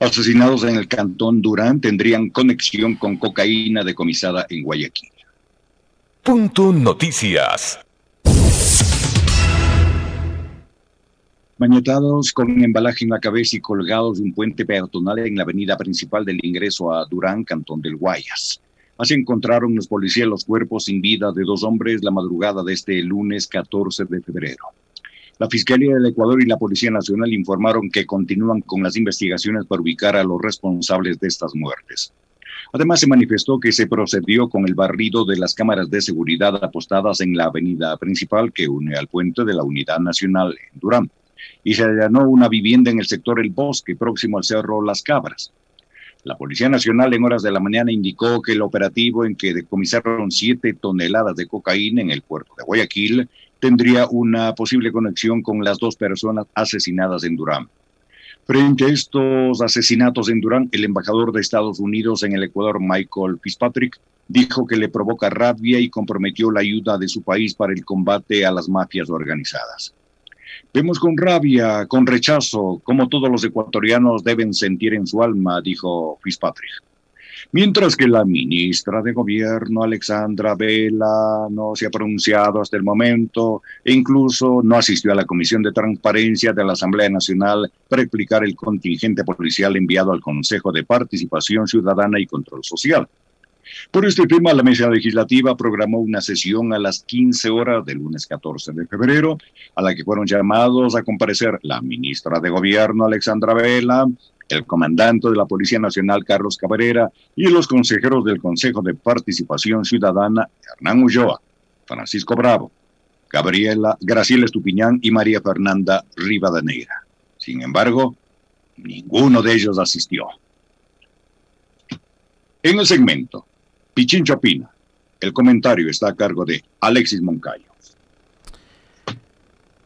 asesinados en el cantón Durán tendrían conexión con cocaína decomisada en Guayaquil. Punto Noticias. Mañetados con embalaje en la cabeza y colgados de un puente peatonal en la avenida principal del ingreso a Durán, Cantón del Guayas. Así encontraron los policías los cuerpos sin vida de dos hombres la madrugada de este lunes 14 de febrero. La Fiscalía del Ecuador y la Policía Nacional informaron que continúan con las investigaciones para ubicar a los responsables de estas muertes. Además, se manifestó que se procedió con el barrido de las cámaras de seguridad apostadas en la avenida principal que une al puente de la Unidad Nacional en Durán y se allanó una vivienda en el sector El Bosque, próximo al Cerro Las Cabras. La Policía Nacional en horas de la mañana indicó que el operativo en que decomisaron siete toneladas de cocaína en el puerto de Guayaquil tendría una posible conexión con las dos personas asesinadas en Durán. Frente a estos asesinatos en Durán, el embajador de Estados Unidos en el Ecuador, Michael Fitzpatrick, dijo que le provoca rabia y comprometió la ayuda de su país para el combate a las mafias organizadas. Vemos con rabia, con rechazo, como todos los ecuatorianos deben sentir en su alma, dijo Fitzpatrick. Mientras que la ministra de Gobierno, Alexandra Vela, no se ha pronunciado hasta el momento e incluso no asistió a la Comisión de Transparencia de la Asamblea Nacional para explicar el contingente policial enviado al Consejo de Participación Ciudadana y Control Social. Por este tema, la mesa legislativa programó una sesión a las 15 horas del lunes 14 de febrero, a la que fueron llamados a comparecer la ministra de Gobierno, Alexandra Vela, el comandante de la Policía Nacional, Carlos Cabrera, y los consejeros del Consejo de Participación Ciudadana, Hernán Ulloa, Francisco Bravo, Gabriela, Graciela Estupiñán y María Fernanda Rivadeneira. Sin embargo, ninguno de ellos asistió. En el segmento, Pichincho opina. El comentario está a cargo de Alexis Moncayo.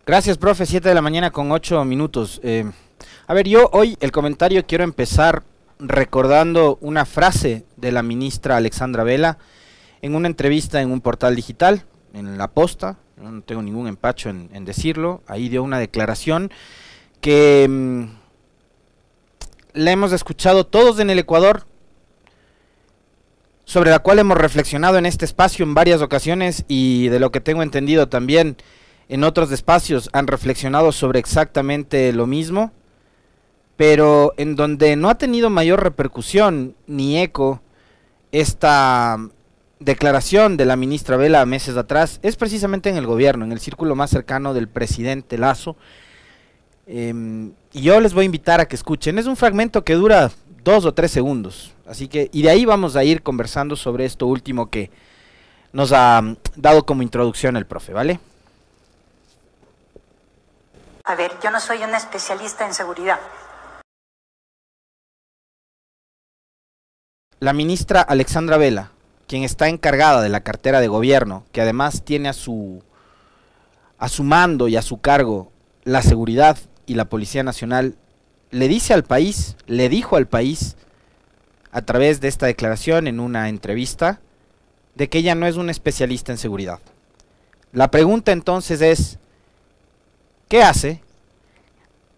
Gracias, profe. Siete de la mañana con ocho minutos. Eh, a ver, yo hoy el comentario quiero empezar recordando una frase de la ministra Alexandra Vela en una entrevista en un portal digital, en La Posta. No tengo ningún empacho en, decirlo. Ahí dio una declaración que mm, la hemos escuchado todos en el Ecuador sobre la cual hemos reflexionado en este espacio en varias ocasiones y de lo que tengo entendido también en otros espacios han reflexionado sobre exactamente lo mismo, pero en donde no ha tenido mayor repercusión ni eco esta declaración de la ministra Vela meses atrás es precisamente en el gobierno, en el círculo más cercano del presidente Lazo. Em, y yo les voy a invitar a que escuchen. Es un fragmento que dura dos o tres segundos. Así que, y de ahí vamos a ir conversando sobre esto último que nos ha mm, dado como introducción el profe, ¿vale? A ver, yo no soy una especialista en seguridad. La ministra Alexandra Vela, quien está encargada de la cartera de gobierno, que además tiene a su a su mando y a su cargo la seguridad y la Policía Nacional, le dice al país, le dijo al país, a través de esta declaración en una entrevista, de que ella no es una especialista en seguridad. La pregunta entonces es, ¿qué hace?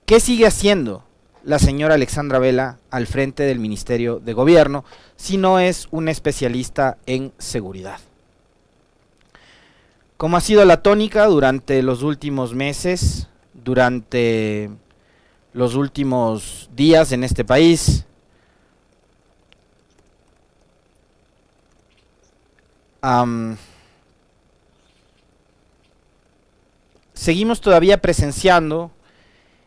¿Qué sigue haciendo la señora Alexandra Vela al frente del Ministerio de Gobierno si no es una especialista en seguridad? Como ha sido la tónica durante los últimos meses, durante los últimos días en este país. seguimos todavía presenciando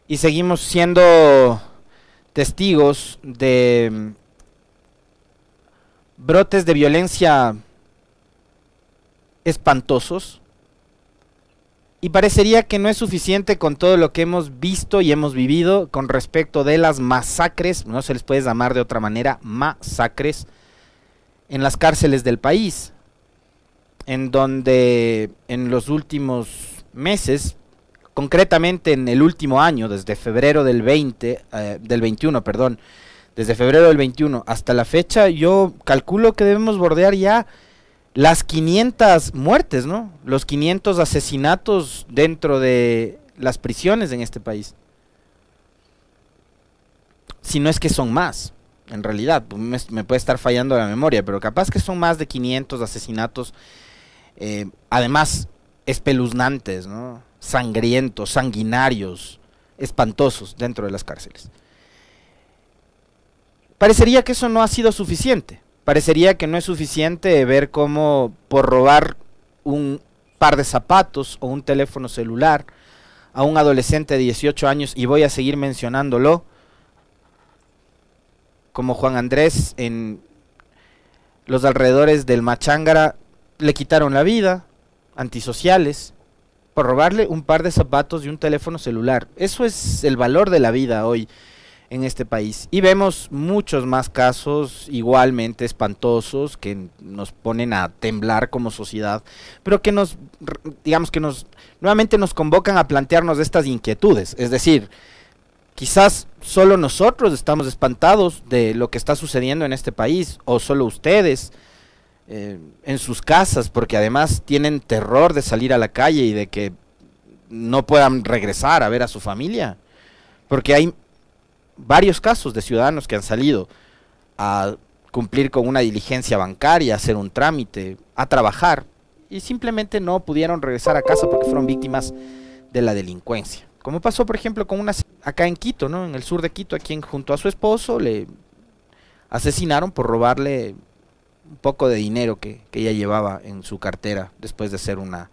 y seguimos siendo testigos de mm, brotes de violencia espantosos. Y parecería que no es suficiente con todo lo que hemos visto y hemos vivido con respecto de las masacres, no se les puede llamar de otra manera, masacres en las cárceles del país, en donde en los últimos meses, concretamente en el último año, desde febrero del 20, eh, del 21, perdón, desde febrero del 21 hasta la fecha, yo calculo que debemos bordear ya las 500 muertes, ¿no? Los 500 asesinatos dentro de las prisiones en este país. si no es que son más, en realidad, me, me puede estar fallando la memoria, pero capaz que son más de 500 asesinatos, eh, además espeluznantes, ¿no? Sangrientos, sanguinarios, espantosos dentro de las cárceles. Parecería que eso no ha sido suficiente. Parecería que no es suficiente ver cómo por robar un par de zapatos o un teléfono celular a un adolescente de 18 años, y voy a seguir mencionándolo, como Juan Andrés en los alrededores del Machángara, le quitaron la vida, antisociales, por robarle un par de zapatos y un teléfono celular. Eso es el valor de la vida hoy en este país. Y vemos muchos más casos igualmente espantosos que nos ponen a temblar como sociedad, pero que nos, digamos que nos, nuevamente nos convocan a plantearnos estas inquietudes. Es decir, quizás solo nosotros estamos espantados de lo que está sucediendo en este país, o solo ustedes, eh, en sus casas, porque además tienen terror de salir a la calle y de que no puedan regresar a ver a su familia. Porque hay varios casos de ciudadanos que han salido a cumplir con una diligencia bancaria, hacer un trámite, a trabajar, y simplemente no pudieron regresar a casa porque fueron víctimas de la delincuencia. Como pasó, por ejemplo, con una acá en Quito, ¿no? En el sur de Quito, a quien junto a su esposo le asesinaron por robarle un poco de dinero que, ella llevaba en su cartera después de hacer una,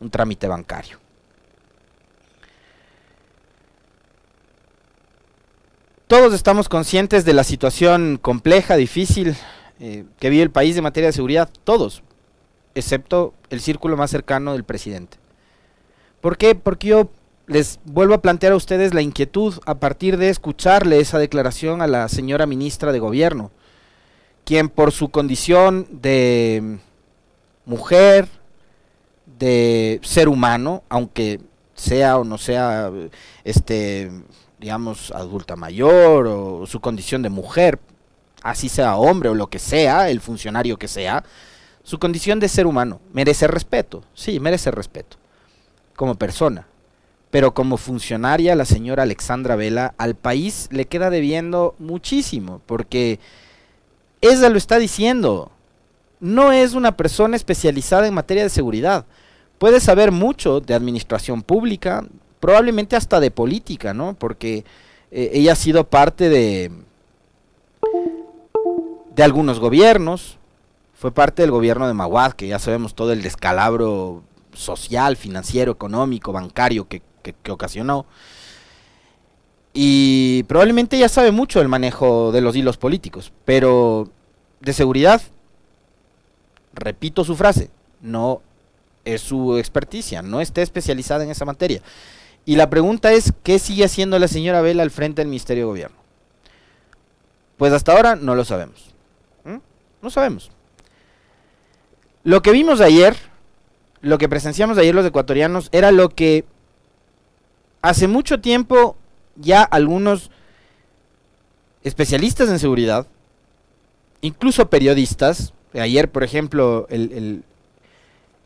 un trámite bancario. Todos estamos conscientes de la situación compleja, difícil eh, que vive el país en materia de seguridad, todos, excepto el círculo más cercano del presidente. ¿Por qué? Porque yo les vuelvo a plantear a ustedes la inquietud a partir de escucharle esa declaración a la señora ministra de Gobierno quien por su condición de mujer, de ser humano, aunque sea o no sea, este, digamos, adulta mayor o su condición de mujer, así sea hombre o lo que sea, el funcionario que sea, su condición de ser humano merece respeto, sí, merece respeto, como persona. Pero como funcionaria, la señora Alexandra Vela al país le queda debiendo muchísimo, porque ella lo está diciendo. No es una persona especializada en materia de seguridad. Puede saber mucho de administración pública, probablemente hasta de política, ¿no? Porque eh, ella ha sido parte de, de algunos gobiernos. Fue parte del gobierno de Maguad, que ya sabemos todo el descalabro social, financiero, económico, bancario que, que ocasionó. Y probablemente ya sabe mucho del manejo de los hilos políticos, pero de seguridad, repito su frase, no es su experticia, no está especializada en esa materia. Y la pregunta es, ¿qué sigue haciendo la señora Vela al frente del Ministerio de Gobierno? Pues hasta ahora no lo sabemos. No sabemos. Lo que vimos ayer, lo que presenciamos ayer los ecuatorianos, era lo que hace mucho tiempo ya algunos especialistas en seguridad, incluso periodistas, ayer por ejemplo el,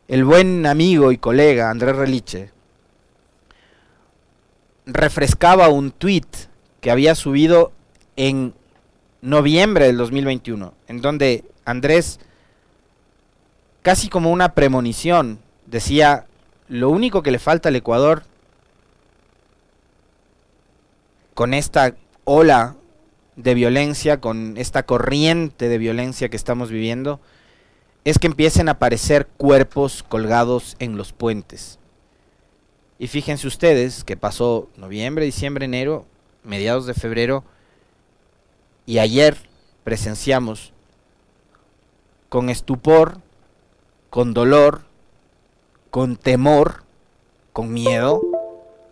el, buen amigo y colega Andrés Reliche, refrescaba un tweet que había subido en noviembre del 2021, en donde Andrés, casi como una premonición, decía, lo único que le falta al Ecuador con esta ola de violencia, con esta corriente de violencia que estamos viviendo, es que empiecen a aparecer cuerpos colgados en los puentes. Y fíjense ustedes que pasó noviembre, diciembre, enero, mediados de febrero, y ayer presenciamos con estupor, con dolor, con temor, con miedo,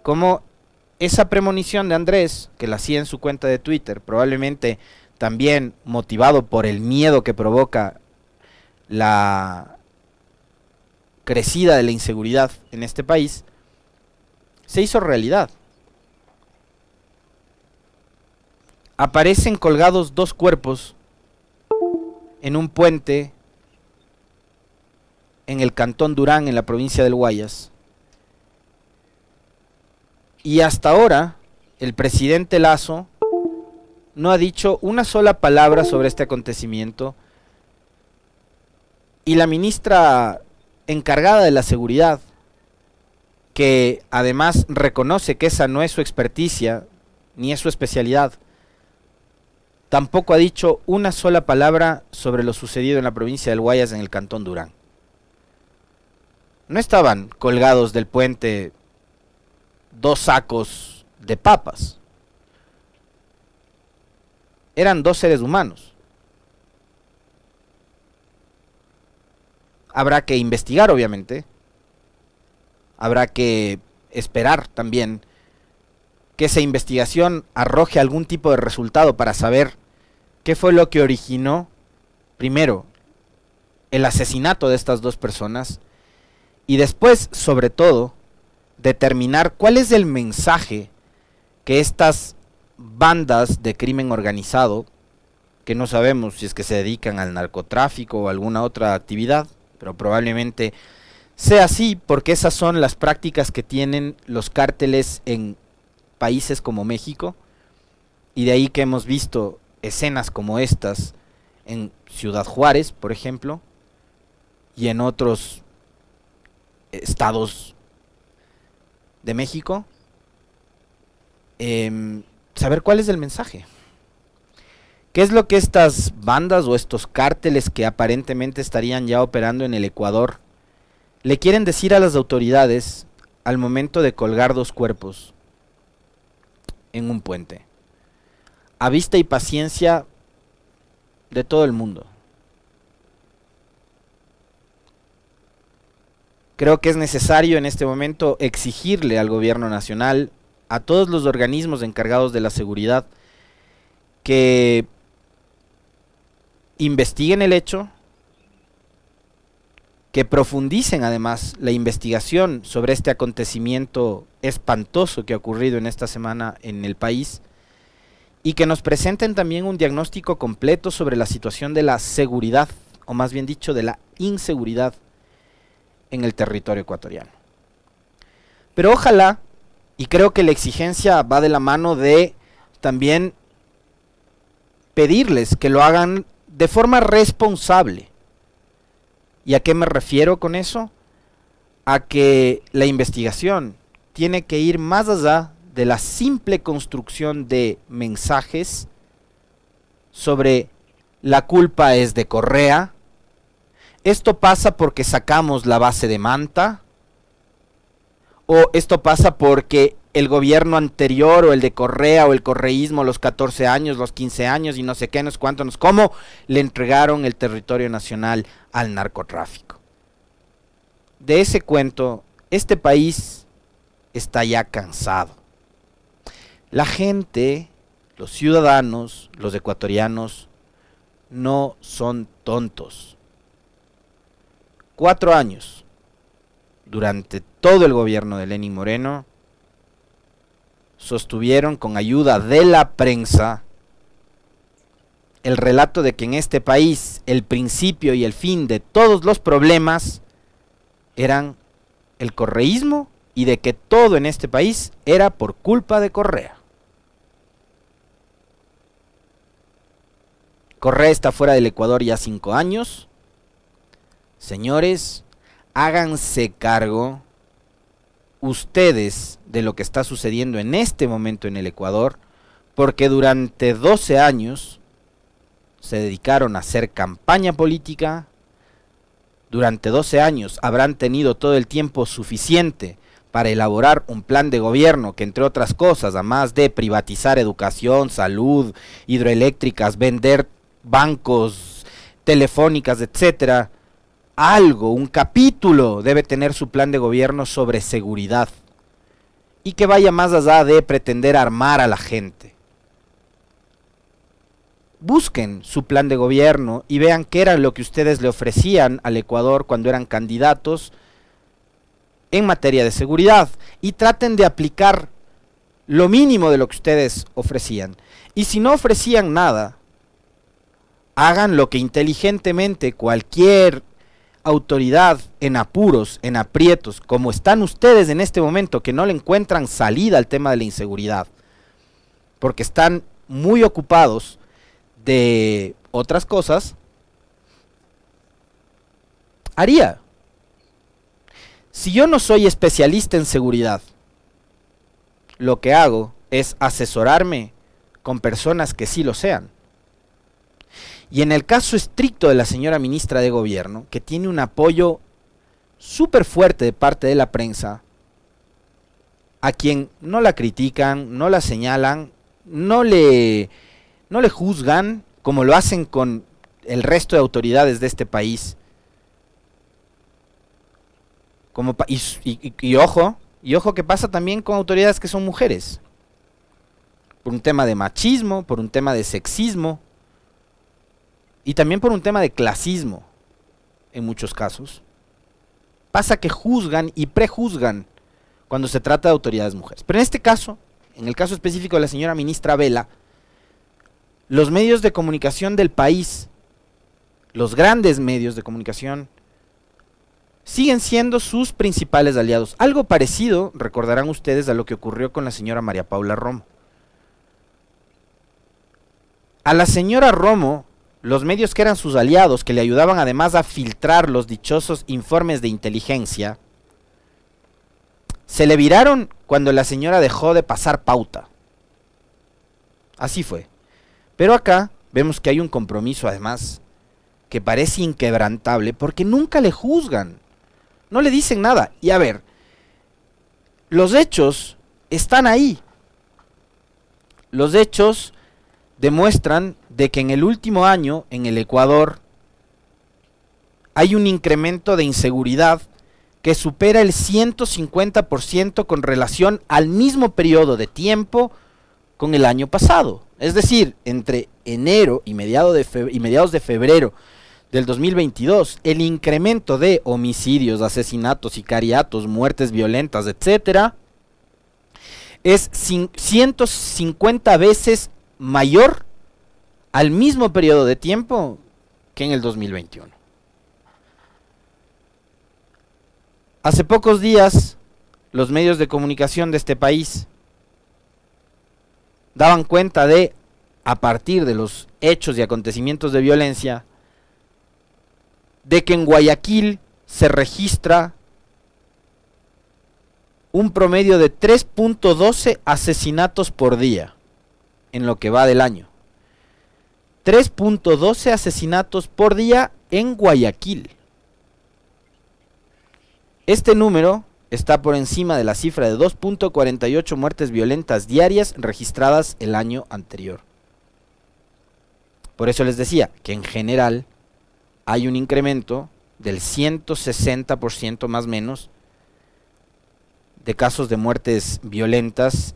como esa premonición de Andrés, que la hacía en su cuenta de Twitter, probablemente también motivado por el miedo que provoca la crecida de la inseguridad en este país, se hizo realidad. Aparecen colgados dos cuerpos en un puente en el cantón Durán, en la provincia del Guayas, y hasta ahora, el presidente Lazo no ha dicho una sola palabra sobre este acontecimiento y la ministra encargada de la seguridad, que además reconoce que esa no es su experticia ni es su especialidad, tampoco ha dicho una sola palabra sobre lo sucedido en la provincia del Guayas en el cantón Durán. No estaban colgados del puente dos sacos de papas. Eran dos seres humanos. Habrá que investigar, obviamente. Habrá que esperar también que esa investigación arroje algún tipo de resultado para saber qué fue lo que originó, primero, el asesinato de estas dos personas y después, sobre todo, determinar cuál es el mensaje que estas bandas de crimen organizado, que no sabemos si es que se dedican al narcotráfico o alguna otra actividad, pero probablemente sea así porque esas son las prácticas que tienen los cárteles en países como México y de ahí que hemos visto escenas como estas en Ciudad Juárez, por ejemplo, y en otros estados de México, em, saber cuál es el mensaje. ¿Qué es lo que estas bandas o estos cárteles que aparentemente estarían ya operando en el Ecuador le quieren decir a las autoridades al momento de colgar dos cuerpos en un puente? A vista y paciencia de todo el mundo. Creo que es necesario en este momento exigirle al gobierno nacional, a todos los organismos encargados de la seguridad, que investiguen el hecho, que profundicen además la investigación sobre este acontecimiento espantoso que ha ocurrido en esta semana en el país y que nos presenten también un diagnóstico completo sobre la situación de la seguridad, o más bien dicho, de la inseguridad en el territorio ecuatoriano. Pero ojalá, y creo que la exigencia va de la mano de también pedirles que lo hagan de forma responsable. ¿Y a qué me refiero con eso? A que la investigación tiene que ir más allá de la simple construcción de mensajes sobre la culpa es de Correa, ¿Esto pasa porque sacamos la base de Manta? ¿O esto pasa porque el gobierno anterior o el de Correa o el correísmo, los 14 años, los 15 años y no sé qué, no sé cuánto, cómo le entregaron el territorio nacional al narcotráfico? De ese cuento, este país está ya cansado. La gente, los ciudadanos, los ecuatorianos, no son tontos cuatro años, durante todo el gobierno de Lenín Moreno, sostuvieron con ayuda de la prensa el relato de que en este país el principio y el fin de todos los problemas eran el correísmo y de que todo en este país era por culpa de Correa. Correa está fuera del Ecuador ya cinco años. Señores, háganse cargo ustedes de lo que está sucediendo en este momento en el Ecuador, porque durante 12 años se dedicaron a hacer campaña política, durante 12 años habrán tenido todo el tiempo suficiente para elaborar un plan de gobierno que entre otras cosas, además de privatizar educación, salud, hidroeléctricas, vender bancos, telefónicas, etcétera, algo, un capítulo debe tener su plan de gobierno sobre seguridad y que vaya más allá de pretender armar a la gente. Busquen su plan de gobierno y vean qué era lo que ustedes le ofrecían al Ecuador cuando eran candidatos en materia de seguridad y traten de aplicar lo mínimo de lo que ustedes ofrecían. Y si no ofrecían nada, hagan lo que inteligentemente cualquier autoridad en apuros, en aprietos, como están ustedes en este momento, que no le encuentran salida al tema de la inseguridad, porque están muy ocupados de otras cosas, haría. Si yo no soy especialista en seguridad, lo que hago es asesorarme con personas que sí lo sean. Y en el caso estricto de la señora ministra de Gobierno, que tiene un apoyo súper fuerte de parte de la prensa, a quien no la critican, no la señalan, no le, no le juzgan, como lo hacen con el resto de autoridades de este país. Como y, ojo, y ojo que pasa también con autoridades que son mujeres. Por un tema de machismo, por un tema de sexismo, y también por un tema de clasismo, en muchos casos. Pasa que juzgan y prejuzgan cuando se trata de autoridades mujeres. Pero en este caso, en el caso específico de la señora ministra Vela, los medios de comunicación del país, los grandes medios de comunicación, siguen siendo sus principales aliados. Algo parecido, recordarán ustedes, a lo que ocurrió con la señora María Paula Romo. A la señora Romo los medios que eran sus aliados, que le ayudaban además a filtrar los dichosos informes de inteligencia, se le viraron cuando la señora dejó de pasar pauta. Así fue. Pero acá vemos que hay un compromiso además que parece inquebrantable porque nunca le juzgan. No le dicen nada. Y a ver, los hechos están ahí. Los hechos demuestran de que en el último año en el Ecuador hay un incremento de inseguridad que supera el 150% con relación al mismo periodo de tiempo con el año pasado. Es decir, entre enero y, y mediados de febrero del 2022, el incremento de homicidios, asesinatos, sicariatos, muertes violentas, etcétera, es 150 veces mayor al mismo periodo de tiempo que en el 2021. Hace pocos días, los medios de comunicación de este país daban cuenta de, a partir de los hechos y acontecimientos de violencia, de que en Guayaquil se registra un promedio de 3.12 asesinatos por día en lo que va del año. 3.12 asesinatos por día en Guayaquil. Este número está por encima de la cifra de 2.48 muertes violentas diarias registradas el año anterior. Por eso les decía que en general hay un incremento del 160% más o menos de casos de muertes violentas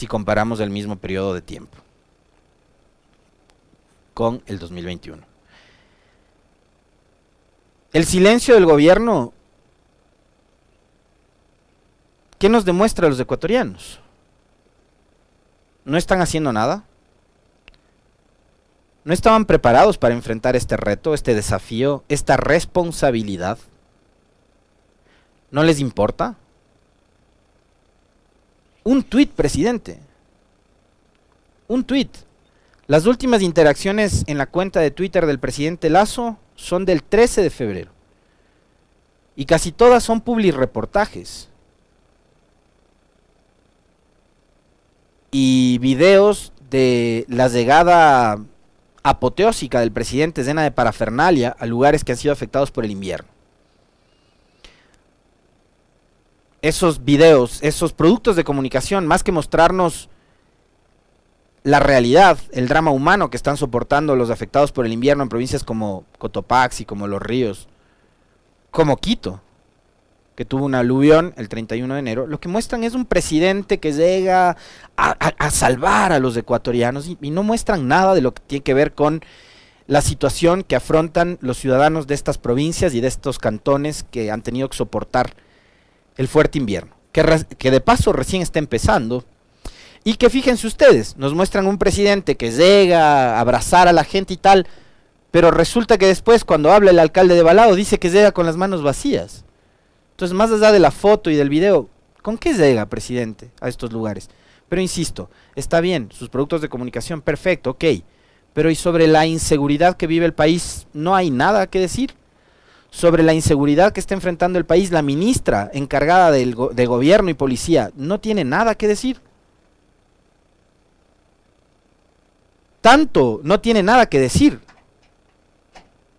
si comparamos el mismo periodo de tiempo con el 2021. El silencio del gobierno, ¿qué nos demuestra a los ecuatorianos? ¿No están haciendo nada? ¿No estaban preparados para enfrentar este reto, este desafío, esta responsabilidad? ¿No les importa? Un tuit, presidente. Un tuit. Las últimas interacciones en la cuenta de Twitter del presidente Lazo son del 13 de febrero. Y casi todas son reportajes. Y videos de la llegada apoteósica del presidente llena de parafernalia a lugares que han sido afectados por el invierno. Esos videos, esos productos de comunicación, más que mostrarnos la realidad, el drama humano que están soportando los afectados por el invierno en provincias como Cotopaxi, como Los Ríos, como Quito, que tuvo un aluvión el 31 de enero, lo que muestran es un presidente que llega a, salvar a los ecuatorianos y, y no muestran nada de lo que tiene que ver con la situación que afrontan los ciudadanos de estas provincias y de estos cantones que han tenido que soportar el fuerte invierno, que, de paso recién está empezando, y que fíjense ustedes, nos muestran un presidente que llega a abrazar a la gente y tal, pero resulta que después cuando habla el alcalde de Balado dice que llega con las manos vacías. Entonces, más allá de la foto y del video, ¿con qué llega, presidente, a estos lugares? Pero insisto, está bien, sus productos de comunicación, perfecto, ok. Pero ¿y sobre la inseguridad que vive el país? No hay nada que decir. Sobre la inseguridad que está enfrentando el país, la ministra encargada del de gobierno y policía no tiene nada que decir. Tanto no tiene nada que decir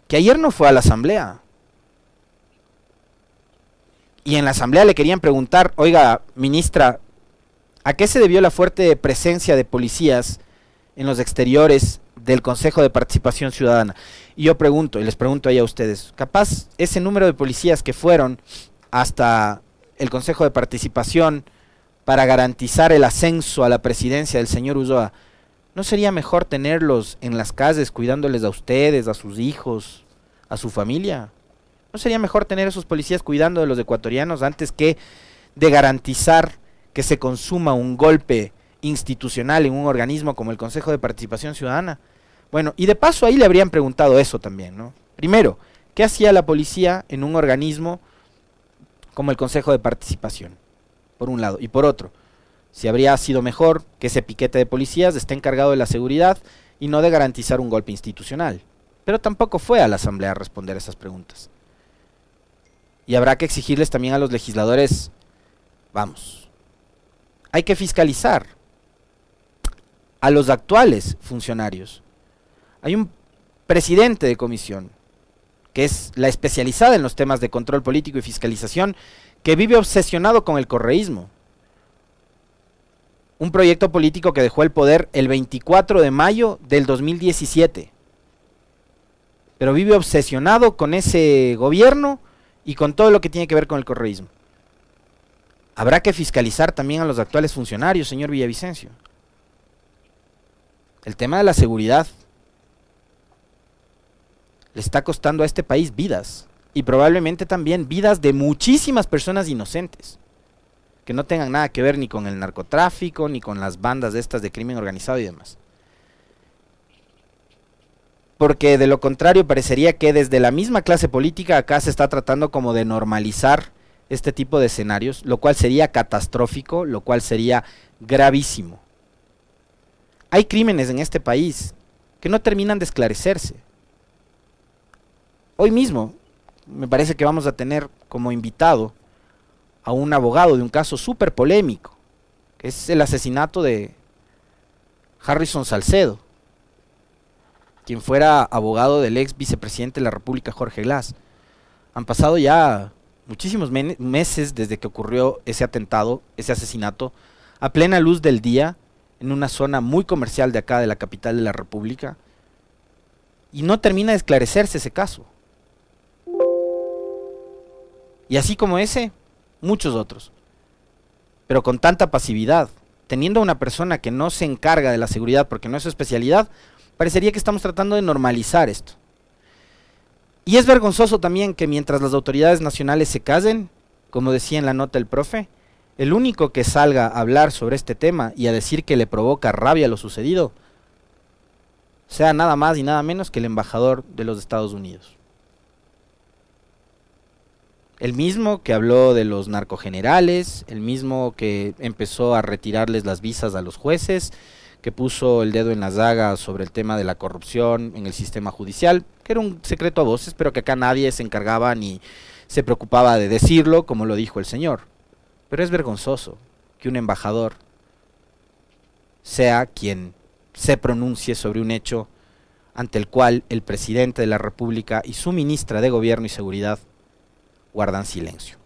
que ayer no fue a la asamblea. Y en la asamblea le querían preguntar, oiga, ministra, ¿a qué se debió la fuerte presencia de policías en los exteriores del Consejo de Participación Ciudadana. Y yo pregunto, y les pregunto ahí a ustedes, capaz ese número de policías que fueron hasta el Consejo de Participación para garantizar el ascenso a la presidencia del señor Ulloa, ¿no sería mejor tenerlos en las calles cuidándoles a ustedes, a sus hijos, a su familia? ¿No sería mejor tener esos policías cuidando de los ecuatorianos antes que de garantizar que se consuma un golpe institucional en un organismo como el Consejo de Participación Ciudadana? Bueno, y de paso ahí le habrían preguntado eso también, ¿no? Primero, ¿qué hacía la policía en un organismo como el Consejo de Participación? Por un lado. Y por otro, si habría sido mejor que ese piquete de policías esté encargado de la seguridad y no de garantizar un golpe institucional. Pero tampoco fue a la Asamblea a responder esas preguntas. Y habrá que exigirles también a los legisladores, vamos, hay que fiscalizar a los actuales funcionarios. Hay un presidente de comisión, que es la especializada en los temas de control político y fiscalización, que vive obsesionado con el correísmo. Un proyecto político que dejó el poder el 24 de mayo del 2017. Pero vive obsesionado con ese gobierno y con todo lo que tiene que ver con el correísmo. Habrá que fiscalizar también a los actuales funcionarios, señor Villavicencio. El tema de la seguridad le está costando a este país vidas y probablemente también vidas de muchísimas personas inocentes que no tengan nada que ver ni con el narcotráfico ni con las bandas de estas de crimen organizado y demás. Porque de lo contrario parecería que desde la misma clase política acá se está tratando como de normalizar este tipo de escenarios, lo cual sería catastrófico, lo cual sería gravísimo. Hay crímenes en este país que no terminan de esclarecerse. Hoy mismo me parece que vamos a tener como invitado a un abogado de un caso súper polémico, que es el asesinato de Harrison Salcedo, quien fuera abogado del ex vicepresidente de la República, Jorge Glass. Han pasado ya muchísimos meses desde que ocurrió ese atentado, ese asesinato, a plena luz del día, en una zona muy comercial de acá, de la capital de la República, y no termina de esclarecerse ese caso. Y así como ese, muchos otros. Pero con tanta pasividad, teniendo a una persona que no se encarga de la seguridad porque no es su especialidad, parecería que estamos tratando de normalizar esto. Y es vergonzoso también que mientras las autoridades nacionales se casen, como decía en la nota el profe, el único que salga a hablar sobre este tema y a decir que le provoca rabia lo sucedido, sea nada más y nada menos que el embajador de los Estados Unidos. El mismo que habló de los narcogenerales, el mismo que empezó a retirarles las visas a los jueces, que puso el dedo en la zaga sobre el tema de la corrupción en el sistema judicial, que era un secreto a voces, pero que acá nadie se encargaba ni se preocupaba de decirlo, como lo dijo el señor. Pero es vergonzoso que un embajador sea quien se pronuncie sobre un hecho ante el cual el presidente de la República y su ministra de Gobierno y Seguridad guardan silencio.